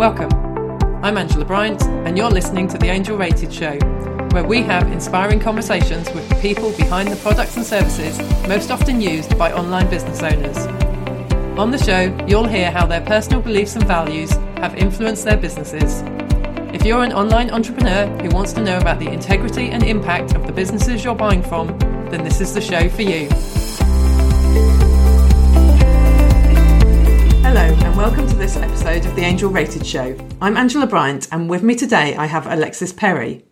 Welcome. I'm Angela Bryant, and you're listening to The Angel Rated Show, where we have inspiring conversations with the people behind the products and services most often used by online business owners. On the show, you'll hear how their personal beliefs and values have influenced their businesses. If you're an online entrepreneur who wants to know about the integrity and impact of the businesses you're buying from, then this is the show for you. Hello, and welcome to this episode of the Angel Rated Show. I'm Angela Bryant, and with me today I have Alexis Perry.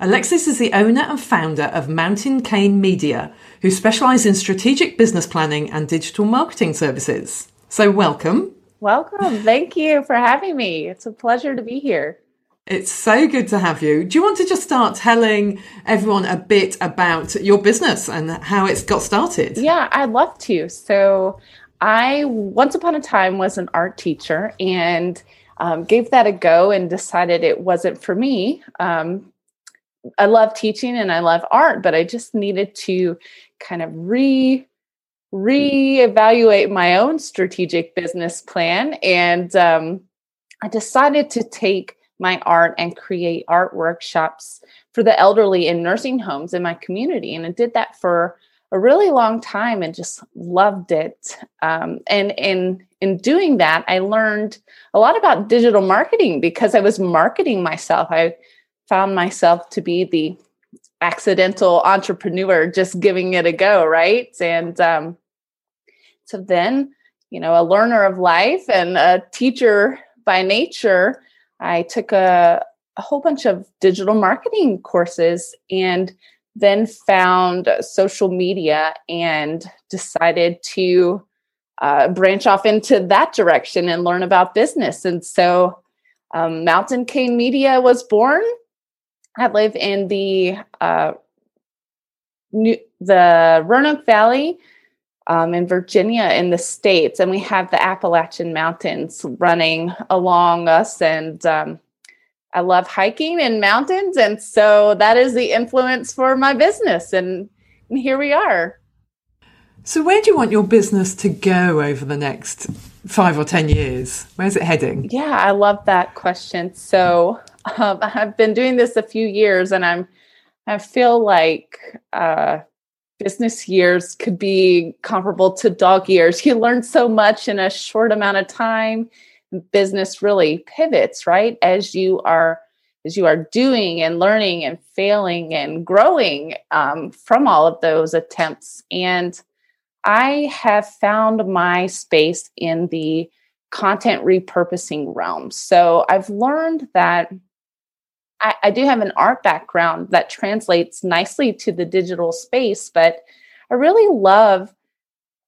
Alexis is the owner and founder of Mountain Cane Media, who specialise in strategic business planning and digital marketing services. So, welcome. Welcome. Thank you for having me. It's a pleasure to be here. It's so good to have you. Do you want to just start telling everyone a bit about your business and how it's got started? Yeah, I'd love to. So, I once upon a time was an art teacher and um, gave that a go and decided it wasn't for me. Um, I love teaching and I love art, but I just needed to kind of re reevaluate my own strategic business plan, and um, I decided to take my art and create art workshops for the elderly in nursing homes in my community, and I did that for a really long time and just loved it. Um, and in in doing that, I learned a lot about digital marketing because I was marketing myself. I found myself to be the accidental entrepreneur, just giving it a go, right? And um, so then, you know, a learner of life and a teacher by nature, I took a, a whole bunch of digital marketing courses and then found social media and decided to uh, branch off into that direction and learn about business. And so um, Mountain Cane Media was born. I live in the uh, New, the Roanoke Valley um, in Virginia in the States, and we have the Appalachian Mountains running along us. And um, I love hiking and mountains. And so that is the influence for my business. And, and here we are. So, where do you want your business to go over the next five or 10 years? Where's it heading? Yeah, I love that question. So, um, I've been doing this a few years and I'm, I feel like, uh, business years could be comparable to dog years. You learn so much in a short amount of time business really pivots right? As you are as you are doing and learning and failing and growing um, from all of those attempts. And i have found my space in the content repurposing realm. So i've learned that I, I do have an art background that translates nicely to the digital space but i really love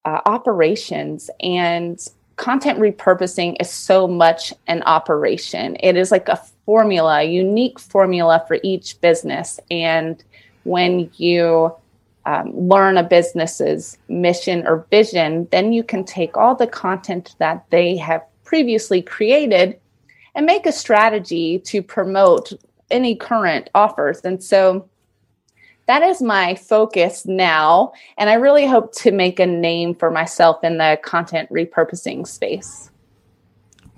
uh, operations and content repurposing is so much an operation. It is like a formula, unique formula for each business. And when you um, learn a business's mission or vision, then you can take all the content that they have previously created and make a strategy to promote any current offers. And so that is my focus now. And I really hope to make a name for myself in the content repurposing space.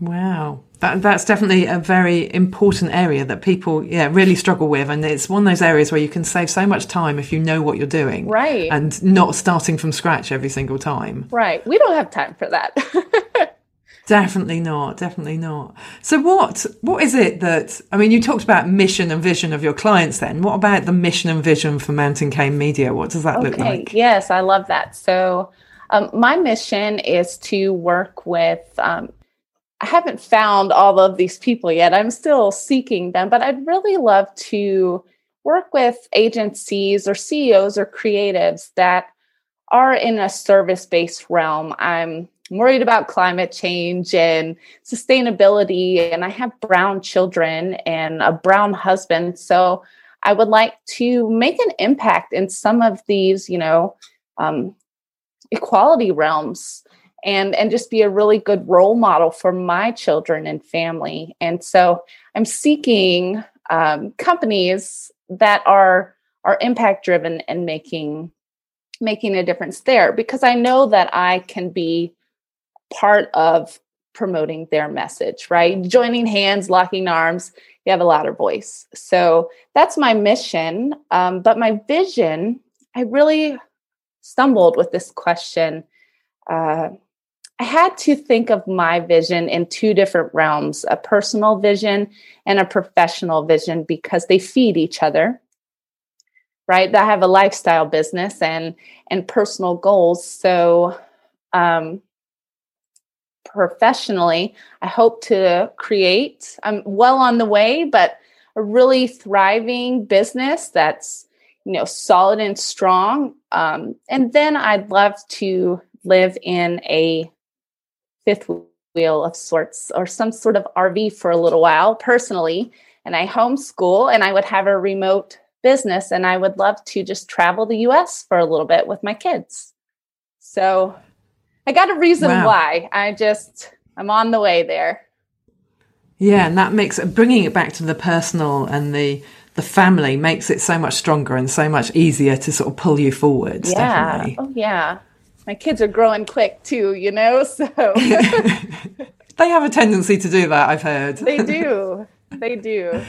Wow. That, that's definitely a very important area that people yeah really struggle with and it's one of those areas where you can save so much time if you know what you're doing right and not starting from scratch every single time right we don't have time for that Definitely not. Definitely not. So what what is it that I mean you talked about mission and vision of your clients then. What about the mission and vision for Mountain Cane Media? What does that okay. look like? Yes, I love that. So um, my mission is to work with um, I haven't found all of these people yet. I'm still seeking them, but I'd really love to work with agencies or CEOs or creatives that are in a service-based realm. I'm I'm worried about climate change and sustainability, and I have brown children and a brown husband. So I would like to make an impact in some of these, you know, um, equality realms and and just be a really good role model for my children and family. And so I'm seeking um, companies that are are impact driven and making making a difference there because I know that I can be part of promoting their message, right? Joining hands, locking arms, you have a louder voice. So that's my mission. Um, but my vision, I really stumbled with this question. Uh, I had to think of my vision in two different realms a personal vision and a professional vision because they feed each other right i have a lifestyle business and and personal goals so um professionally i hope to create. I'm well on the way but a really thriving business that's you know solid and strong. Um, and then i'd love to live in a fifth wheel of sorts or some sort of rv for a little while personally and i homeschool and i would have a remote business and i would love to just travel the us for a little bit with my kids. So I got a reason wow. why. I just I'm on the way there. Yeah, and that makes bringing it back to the personal and the the family makes it so much stronger and so much easier to sort of pull you forward. Yeah. Definitely. Oh yeah. My kids are growing quick too, you know, so they have a tendency to do that, I've heard. they do. They do.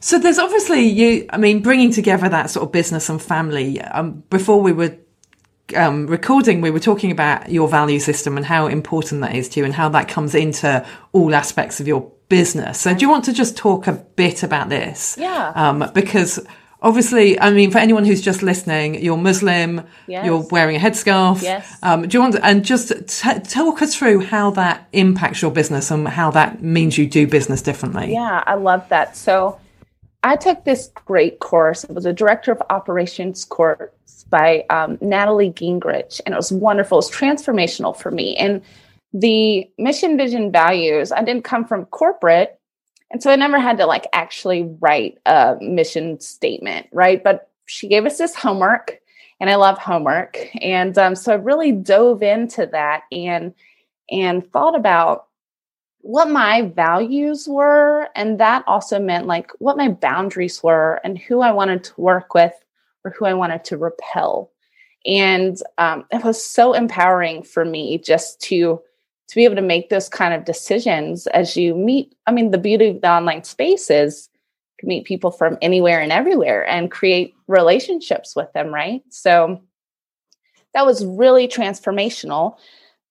So there's obviously you. I mean, bringing together that sort of business and family. Um, before we were um, recording, we were talking about your value system and how important that is to you and how that comes into all aspects of your business. So, do you want to just talk a bit about this? Yeah. Um, because obviously, I mean, for anyone who's just listening, you're Muslim, yes. you're wearing a headscarf. Yes. Um, do you want to, and just t- talk us through how that impacts your business and how that means you do business differently? Yeah, I love that. So, I took this great course. It was a director of operations course by um, Natalie Gingrich, and it was wonderful. It was transformational for me. And the mission, vision, values, I didn't come from corporate. And so I never had to like actually write a mission statement, right? But she gave us this homework, and I love homework. And um, so I really dove into that and and thought about what my values were. And that also meant like what my boundaries were and who I wanted to work with or who I wanted to repel. And um, it was so empowering for me just to to be able to make those kind of decisions as you meet. I mean, the beauty of the online space is meet people from anywhere and everywhere and create relationships with them, right? So that was really transformational.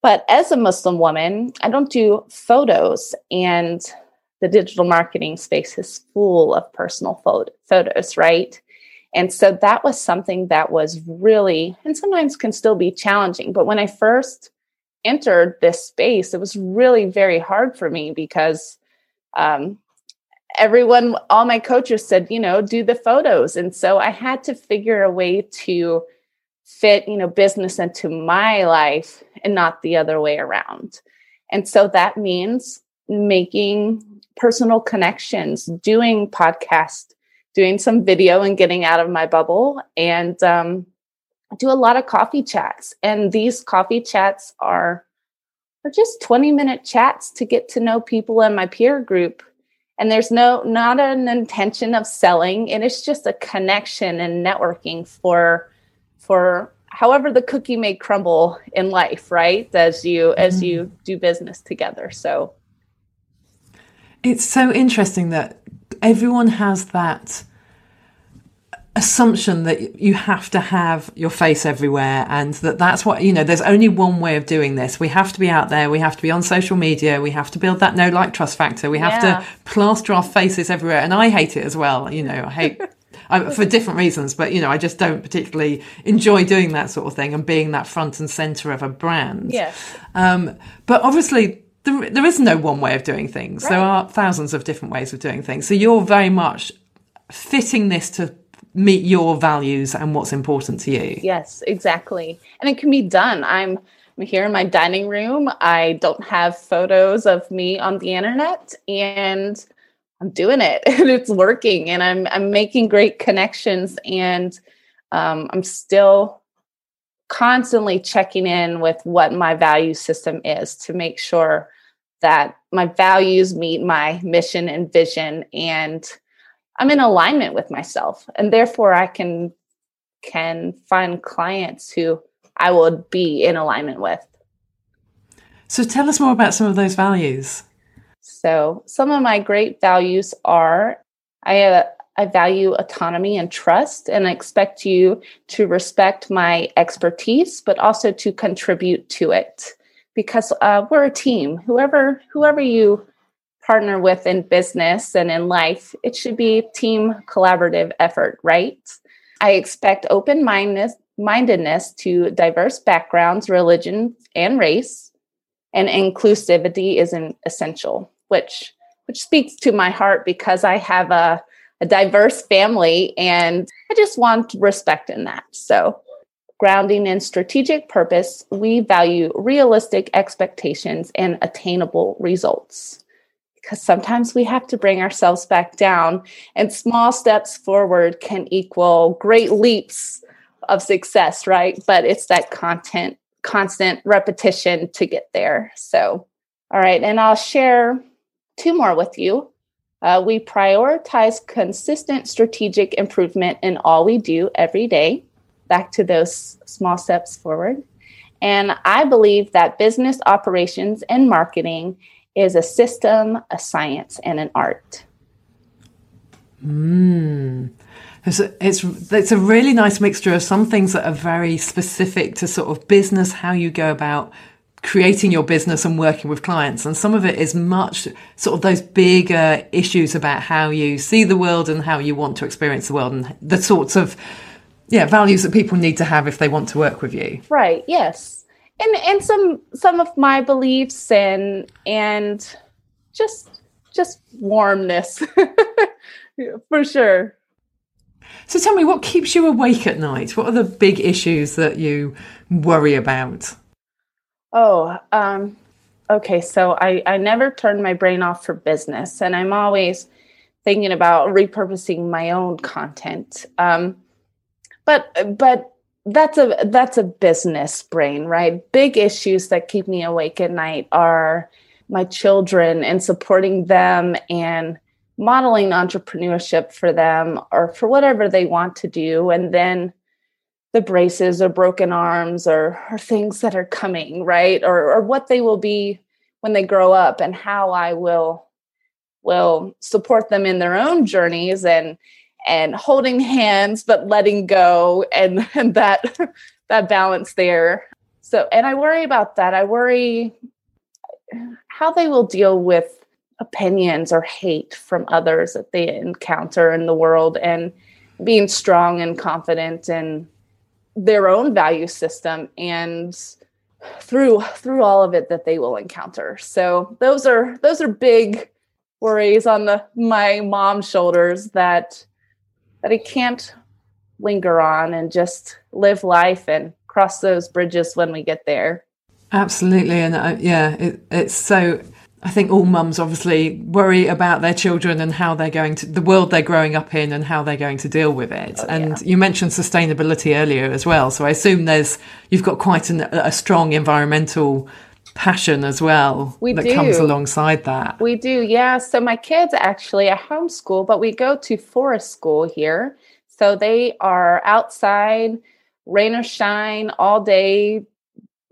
But as a Muslim woman, I don't do photos, and the digital marketing space is full of personal photos, right? And so that was something that was really, and sometimes can still be challenging. But when I first entered this space, it was really very hard for me because um, everyone, all my coaches said, you know, do the photos. And so I had to figure a way to fit, you know, business into my life and not the other way around. And so that means making personal connections, doing podcast doing some video and getting out of my bubble and um, do a lot of coffee chats. And these coffee chats are, are just 20 minute chats to get to know people in my peer group. And there's no not an intention of selling, and it's just a connection and networking for for however the cookie may crumble in life, right? As you mm-hmm. as you do business together. So it's so interesting that everyone has that assumption that you have to have your face everywhere and that that's what you know there's only one way of doing this we have to be out there we have to be on social media we have to build that no like trust factor we have yeah. to plaster our faces everywhere and i hate it as well you know i hate I, for different reasons but you know i just don't particularly enjoy doing that sort of thing and being that front and center of a brand yes um, but obviously there, there is no one way of doing things. Right. There are thousands of different ways of doing things. So you're very much fitting this to meet your values and what's important to you. Yes, exactly. And it can be done. I'm I'm here in my dining room. I don't have photos of me on the internet and I'm doing it and it's working and I'm I'm making great connections and um, I'm still constantly checking in with what my value system is to make sure that my values meet my mission and vision and I'm in alignment with myself and therefore I can can find clients who I would be in alignment with. So tell us more about some of those values. So, some of my great values are I, uh, I value autonomy and trust, and I expect you to respect my expertise, but also to contribute to it because uh, we're a team. Whoever whoever you partner with in business and in life, it should be team collaborative effort, right? I expect open mindedness to diverse backgrounds, religion, and race, and inclusivity is an essential, which which speaks to my heart because I have a, a diverse family and I just want respect in that. So grounding in strategic purpose, we value realistic expectations and attainable results. Because sometimes we have to bring ourselves back down, and small steps forward can equal great leaps of success, right? But it's that content, constant repetition to get there. So, all right, and I'll share two more with you. Uh, we prioritize consistent strategic improvement in all we do every day back to those small steps forward. And I believe that business operations and marketing is a system, a science, and an art. Mm. It's a, it's it's a really nice mixture of some things that are very specific to sort of business, how you go about creating your business and working with clients, and some of it is much sort of those bigger issues about how you see the world and how you want to experience the world, and the sorts of yeah values that people need to have if they want to work with you. Right yes. And and some some of my beliefs and and just just warmness for sure. So tell me what keeps you awake at night? What are the big issues that you worry about oh um okay so i i never turn my brain off for business and i'm always thinking about repurposing my own content. Um but but that's a that's a business brain right? Big issues that keep me awake at night are my children and supporting them and modeling entrepreneurship for them or for whatever they want to do and then the braces or broken arms or, or things that are coming right? Or, or what they will be when they grow up and how i will will support them in their own journeys and and holding hands but letting go and, and that that balance there. So and i worry about that. I worry how they will deal with opinions or hate from others that they encounter in the world and being strong and confident in their own value system and through through all of it that they will encounter so those are those are big worries on the my mom's shoulders that that I can't linger on and just live life and cross those bridges when we get there. Absolutely. And uh, yeah, it, it's so. I think all mums obviously worry about their children and how they're going to the world they're growing up in and how they're going to deal with it. Oh, and yeah. you mentioned sustainability earlier as well. So I assume there's you've got quite an, a strong environmental passion as well we that do. comes alongside that. We do, yeah. So my kids actually at homeschool, but we go to forest school here. So they are outside, rain or shine, all day,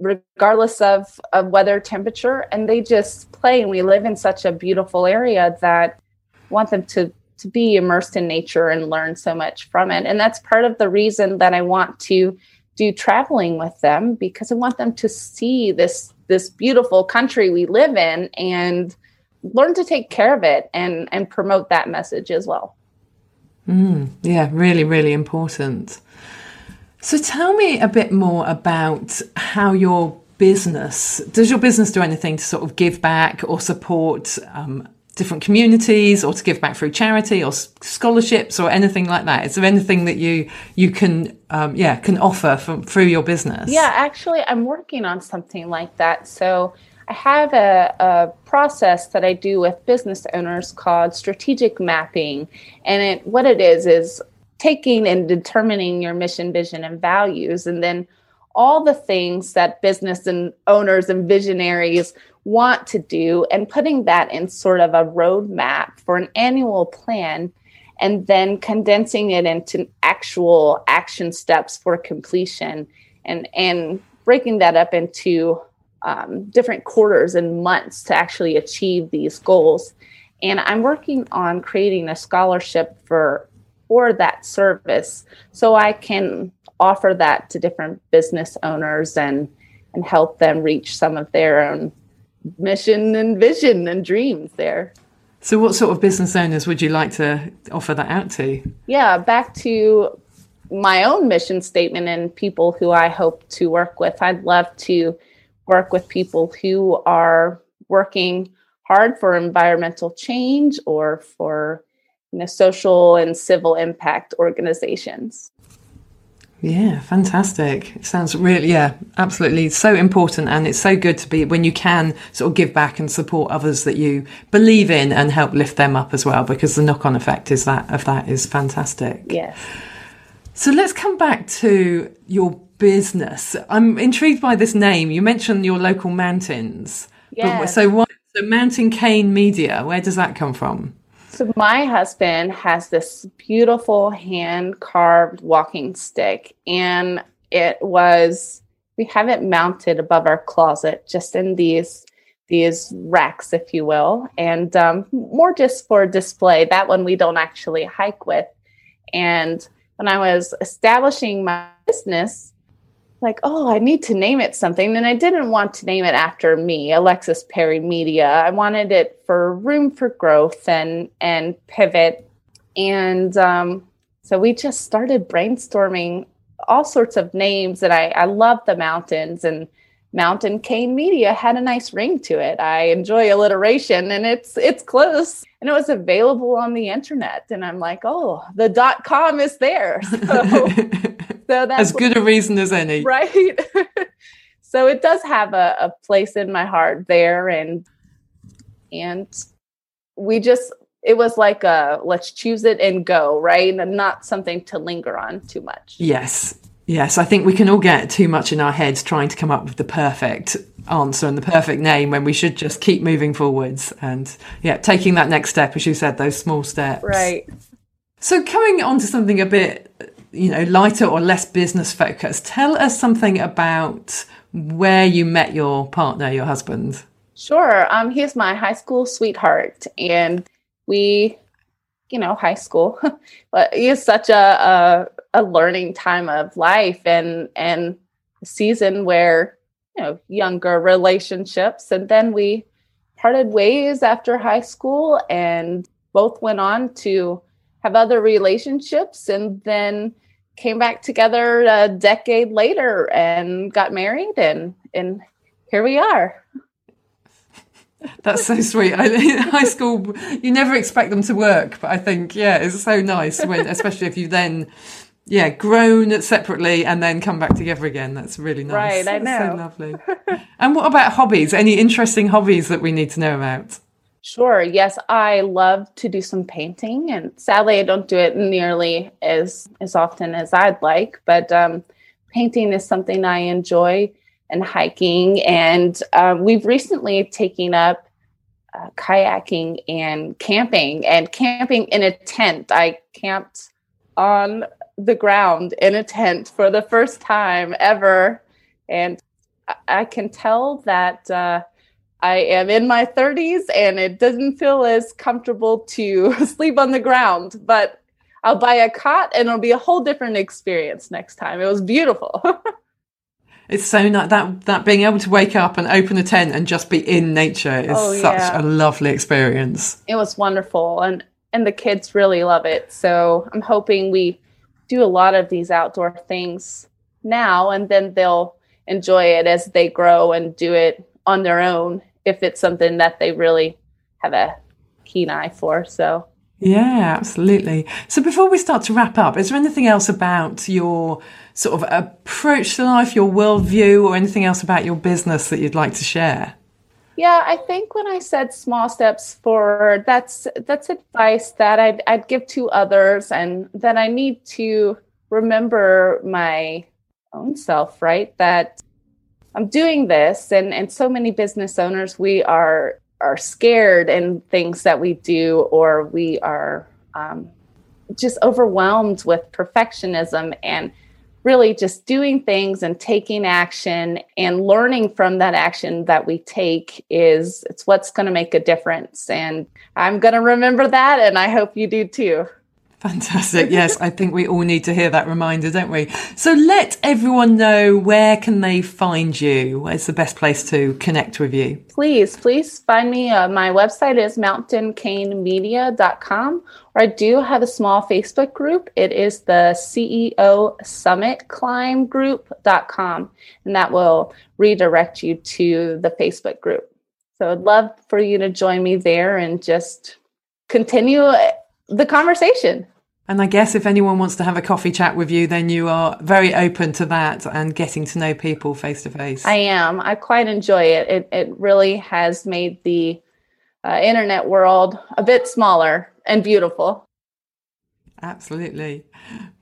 regardless of, of weather temperature, and they just play. And we live in such a beautiful area that want them to to be immersed in nature and learn so much from it. And that's part of the reason that I want to do traveling with them because I want them to see this this beautiful country we live in and learn to take care of it and and promote that message as well. Mm, yeah, really, really important. So tell me a bit more about how your business does your business do anything to sort of give back or support um, different communities or to give back through charity or scholarships or anything like that? Is there anything that you you can um, yeah can offer from through your business? Yeah actually i'm working on something like that. So i have a, a process that i do with business owners called strategic mapping. And it what it is is taking and determining your mission vision and values and then all the things that business and owners and visionaries want to do and putting that in sort of a roadmap for an annual plan and then condensing it into actual action steps for completion and and breaking that up into um, different quarters and months to actually achieve these goals. And I'm working on creating a scholarship for for that service so I can offer that to different business owners and and help them reach some of their own mission and vision and dreams there. So, what sort of business owners would you like to offer that out to? Yeah, back to my own mission statement and people who I hope to work with. I'd love to work with people who are working hard for environmental change or for you know, social and civil impact organizations. Yeah, fantastic. It sounds really, yeah, absolutely so important. And it's so good to be when you can sort of give back and support others that you believe in and help lift them up as well, because the knock on effect is that of that is fantastic. Yes. So let's come back to your business. I'm intrigued by this name. You mentioned your local mountains. Yes. so what, so Mountain Cane Media, where does that come from? So my husband has this beautiful hand carved walking stick and it was we have it mounted above our closet just in these these racks if you will and um, more just for display. That one we don't actually hike with. And when i was establishing my business like, oh, I need to name it something. And I didn't want to name it after me, Alexis Perry Media. I wanted it for room for growth and and pivot. And um, so we just started brainstorming all sorts of names. And I, I love the mountains and Mountain Cane Media had a nice ring to it. I enjoy alliteration and it's it's close. And it was available on the internet. And I'm like, oh, the dot com is there. So so that's as good a reason as any. Right. so it does have a, a place in my heart there and and we just it was like a let's choose it and go, right? And not something to linger on too much. Yes. Yes, I think we can all get too much in our heads trying to come up with the perfect answer and the perfect name when we should just keep moving forwards and yeah, taking that next step, as you said, those small steps. Right. So coming on to something a bit you know, lighter or less business focused. Tell us something about where you met your partner, your husband. Sure. Um, he's my high school sweetheart, and we, you know, high school, but it's such a, a a learning time of life and and season where you know younger relationships, and then we parted ways after high school, and both went on to have other relationships, and then came back together a decade later and got married and and here we are. That's so sweet. I, high school you never expect them to work but i think yeah it's so nice when especially if you then yeah grown separately and then come back together again that's really nice right i know so lovely and what about hobbies any interesting hobbies that we need to know about Sure. Yes, I love to do some painting, and sadly, I don't do it nearly as as often as I'd like. But um, painting is something I enjoy, and hiking. And uh, we've recently taken up uh, kayaking and camping, and camping in a tent. I camped on the ground in a tent for the first time ever, and I can tell that. Uh, I am in my 30s and it doesn't feel as comfortable to sleep on the ground, but I'll buy a cot and it'll be a whole different experience next time. It was beautiful. it's so nice that that being able to wake up and open a tent and just be in nature is oh, such yeah. a lovely experience. It was wonderful and and the kids really love it. So I'm hoping we do a lot of these outdoor things now and then they'll enjoy it as they grow and do it on their own if it's something that they really have a keen eye for. So yeah, absolutely. So before we start to wrap up, is there anything else about your sort of approach to life, your worldview, or anything else about your business that you'd like to share? Yeah, I think when I said small steps forward, that's that's advice that I'd, I'd give to others, and that I need to remember my own self, right? That I'm doing this and and so many business owners we are are scared in things that we do or we are um, just overwhelmed with perfectionism and really just doing things and taking action and learning from that action that we take is it's what's going to make a difference. And i'm going to remember that and i hope you do too Fantastic. Yes, I think we all need to hear that reminder, don't we? So let everyone know where can they find you? Where's the best place to connect with you? Please, please find me. Uh, my website is mountaincanemedia.com or I do have a small Facebook group. It is the CEO Summit Climb Group.com and that will redirect you to the Facebook group. So I'd love for you to join me there and just continue the conversation. And I guess if anyone wants to have a coffee chat with you, then you are very open to that and getting to know people face to face. I am. I quite enjoy it. It, it really has made the uh, internet world a bit smaller and beautiful. Absolutely.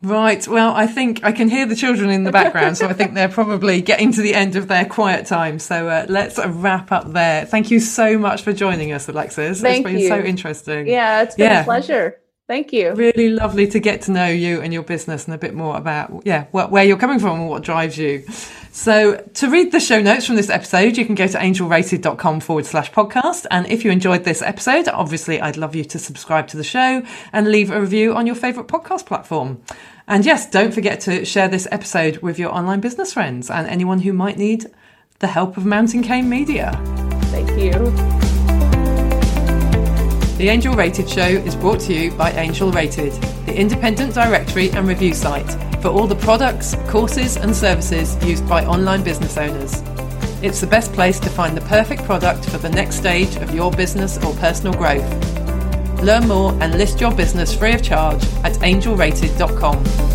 Right. Well, I think I can hear the children in the background, so I think they're probably getting to the end of their quiet time. So uh, let's wrap up there. Thank you so much for joining us, Alexis. Thank it's been you. so interesting. Yeah, it's been yeah. a pleasure. Thank you. Really lovely to get to know you and your business and a bit more about, yeah, where you're coming from and what drives you. So to read the show notes from this episode, you can go to angelrated.com forward slash podcast. And if you enjoyed this episode, obviously I'd love you to subscribe to the show and leave a review on your favorite podcast platform. And yes, don't forget to share this episode with your online business friends and anyone who might need the help of Mountain Cane Media. Thank you. The Angel Rated Show is brought to you by Angel Rated, the independent directory and review site for all the products, courses, and services used by online business owners. It's the best place to find the perfect product for the next stage of your business or personal growth. Learn more and list your business free of charge at angelrated.com.